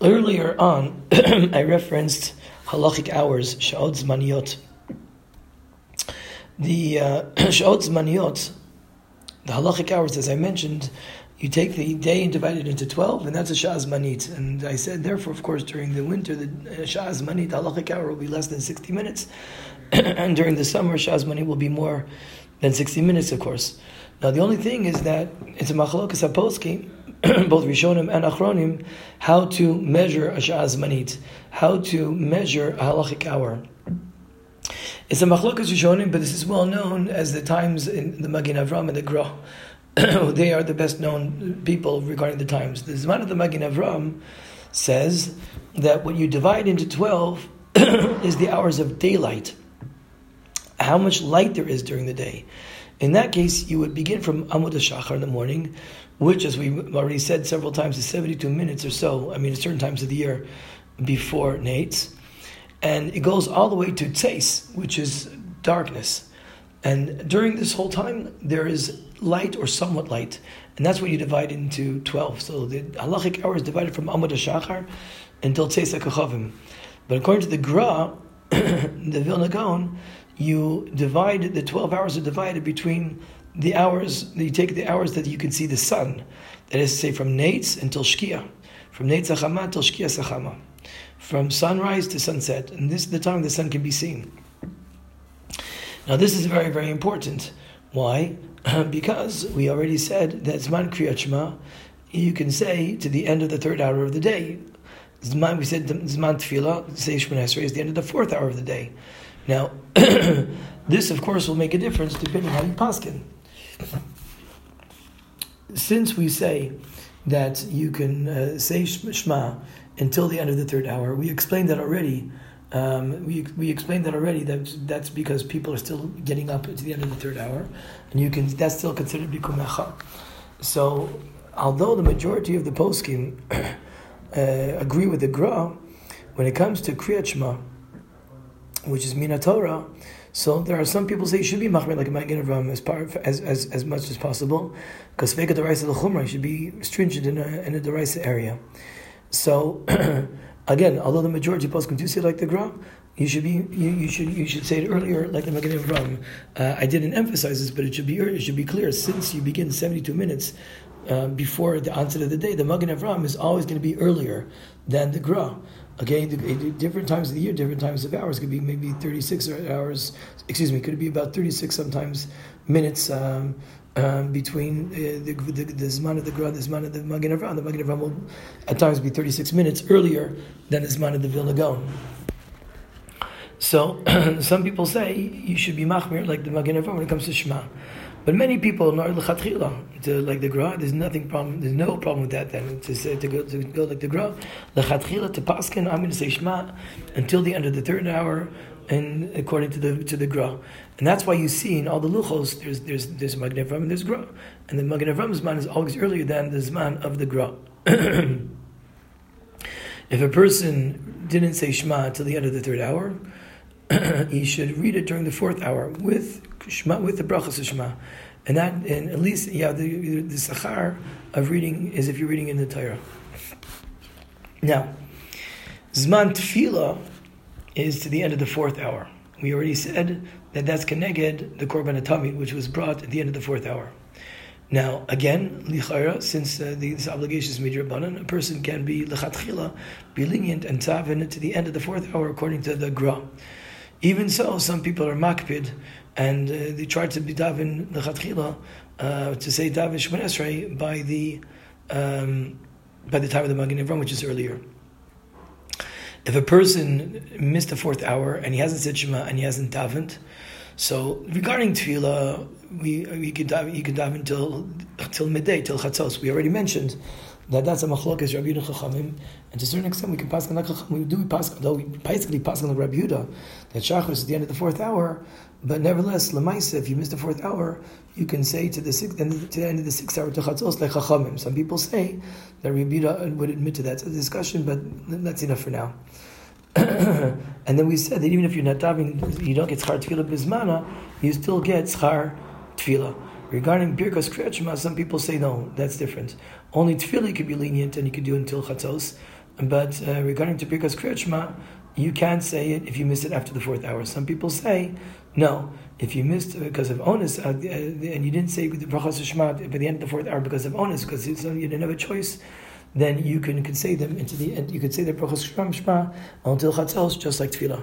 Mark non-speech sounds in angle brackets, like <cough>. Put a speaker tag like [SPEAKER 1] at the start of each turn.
[SPEAKER 1] Earlier on, <clears throat> I referenced halachic hours, sha'od zmaniyot. The uh, <clears throat> zmaniyot, the halachic hours, as I mentioned, you take the day and divide it into 12, and that's a sha'az manit. And I said, therefore, of course, during the winter, the sha'az manit, the halachic hour will be less than 60 minutes. <clears throat> and during the summer, sha'az manit will be more than 60 minutes, of course. Now, the only thing is that it's a machlokas aposki, <clears throat> both Rishonim and Achronim, how to measure a sha'az manit, how to measure a halachic hour. It's a machlokas Rishonim, but this is well known as the times in the Magen Avram and the Gra. <coughs> they are the best known people regarding the times. The Zman of the Magen Avram says that what you divide into 12 <coughs> is the hours of daylight, how much light there is during the day. In that case, you would begin from Amud Shachar in the morning, which, as we already said several times, is 72 minutes or so, I mean, at certain times of the year before Netz. And it goes all the way to Tzeis, which is darkness. And during this whole time, there is light or somewhat light, and that's what you divide into 12. So the halachic hour is divided from Amud HaShachar until Tzeis HaKochavim. But according to the Gra, <coughs> the Vilna Gaon, you divide, the 12 hours are divided between the hours, you take the hours that you can see the sun. That is to say, from Netz until Shkia. From Netz HaChama until Shkia Sachama. From sunrise to sunset. And this is the time the sun can be seen. Now, this is very, very important. Why? <coughs> because we already said that Zman Kriyat Shema, you can say to the end of the third hour of the day. Zman, we said Zman Tefillah, say Shemon is the end of the fourth hour of the day. Now, <clears throat> this, of course, will make a difference depending on how you paskin. Since we say that you can uh, say Shema until the end of the third hour, we explained that already um, we, we explained that already. That that's because people are still getting up to the end of the third hour, and you can that's still considered bikumecha. So, although the majority of the poskim Uh, agree with the Gra, when it comes to kriyat shema, which is mina Torah, so there are some people say you should be machmir like a Magen Avram as part as, as as much as possible, because veka deraisa the should be stringent in a in a deraisa area. So. <clears throat> Again, although the majority of poskim do say like the Gra, you should be you, you, should you should say it earlier like the Magen Avram. Uh, I didn't emphasize this, but it should be it should be clear since you begin seventy two minutes uh, before the onset of the day, the Magen Avram is always going to be earlier than the Gra. Okay, different times of the year, different times of hours could be maybe thirty six hours. Excuse me, could it be about thirty six sometimes minutes. Um, um, between uh, the, the, the Zman of the Gra, the Zman of the Magen Avram. The Magen Avram will at times be 36 minutes earlier than the Zman of the Vilna Gaon. So, <clears throat> some people say you should be machmir like the Magen Avram when it comes to Shema. But many people lechatchila to like the gra. There's nothing problem. There's no problem with that. Then to say to go to go like the gra, lechatchila to paskin. I'm going to say shema until the end of the third hour, and according to the to the gra. And that's why you see in all the luchos, there's there's there's Magen Avram and there's Gra, and the Magen Avram's man is always earlier than the Zman of the Gra. <clears throat> if a person didn't say Shema until the end of the third hour, <clears throat> he should read it during the fourth hour with Shema with the brachas of Shema, and that and at least yeah the the sachar of reading is if you're reading in the Torah. Now, Zman Tefillah is to the end of the fourth hour. We already said that that's connected the korban atamid, which was brought at the end of the fourth hour. Now, again, lichara, since uh, the, this obligation is midrabanan, a person can be lechatchila, be lenient and davin to the end of the fourth hour, according to the gra. Even so, some people are makpid, and uh, they try to be davin lechatchila uh, to say davin shemon esrei by the um, by the time of the Magen Avram, which is earlier. If a person missed the fourth hour and he hasn't said Shema and he hasn't davened, so regarding tefillah, we we could dive, you until till midday till chatzos. We already mentioned that that's a machlokes Rabbi Yehuda Chachamim, and to a certain extent we can pass on like Chachamim. We do we pass, though we basically pass on like Rabbi Yehuda that Shachar is at the end of the fourth hour. But nevertheless, lemaisa, if you miss the fourth hour, you can say to the sixth, and to the end of the sixth hour to chatzos like Chachamim. Some people say that Rabbi Yehuda would admit to that. It's a discussion, but that's enough for now. <coughs> and then we said that even if you're not davening, you don't get schar tefillah bizmana, you still get schar tefillah. Regarding birkas kriyat some people say no, that's different. Only tefillah could be lenient and you could do until chatzos. But uh, regarding to Birkas Kriyat you can't say it if you miss it after the fourth hour. Some people say, no, if you missed because of onus, uh, uh, and you didn't say the brachas Shema by the end of the fourth hour because of onus, because you didn't have a choice, then you can, can say them into the end. You could say the brachas Shema until chatzos, just like tefillah.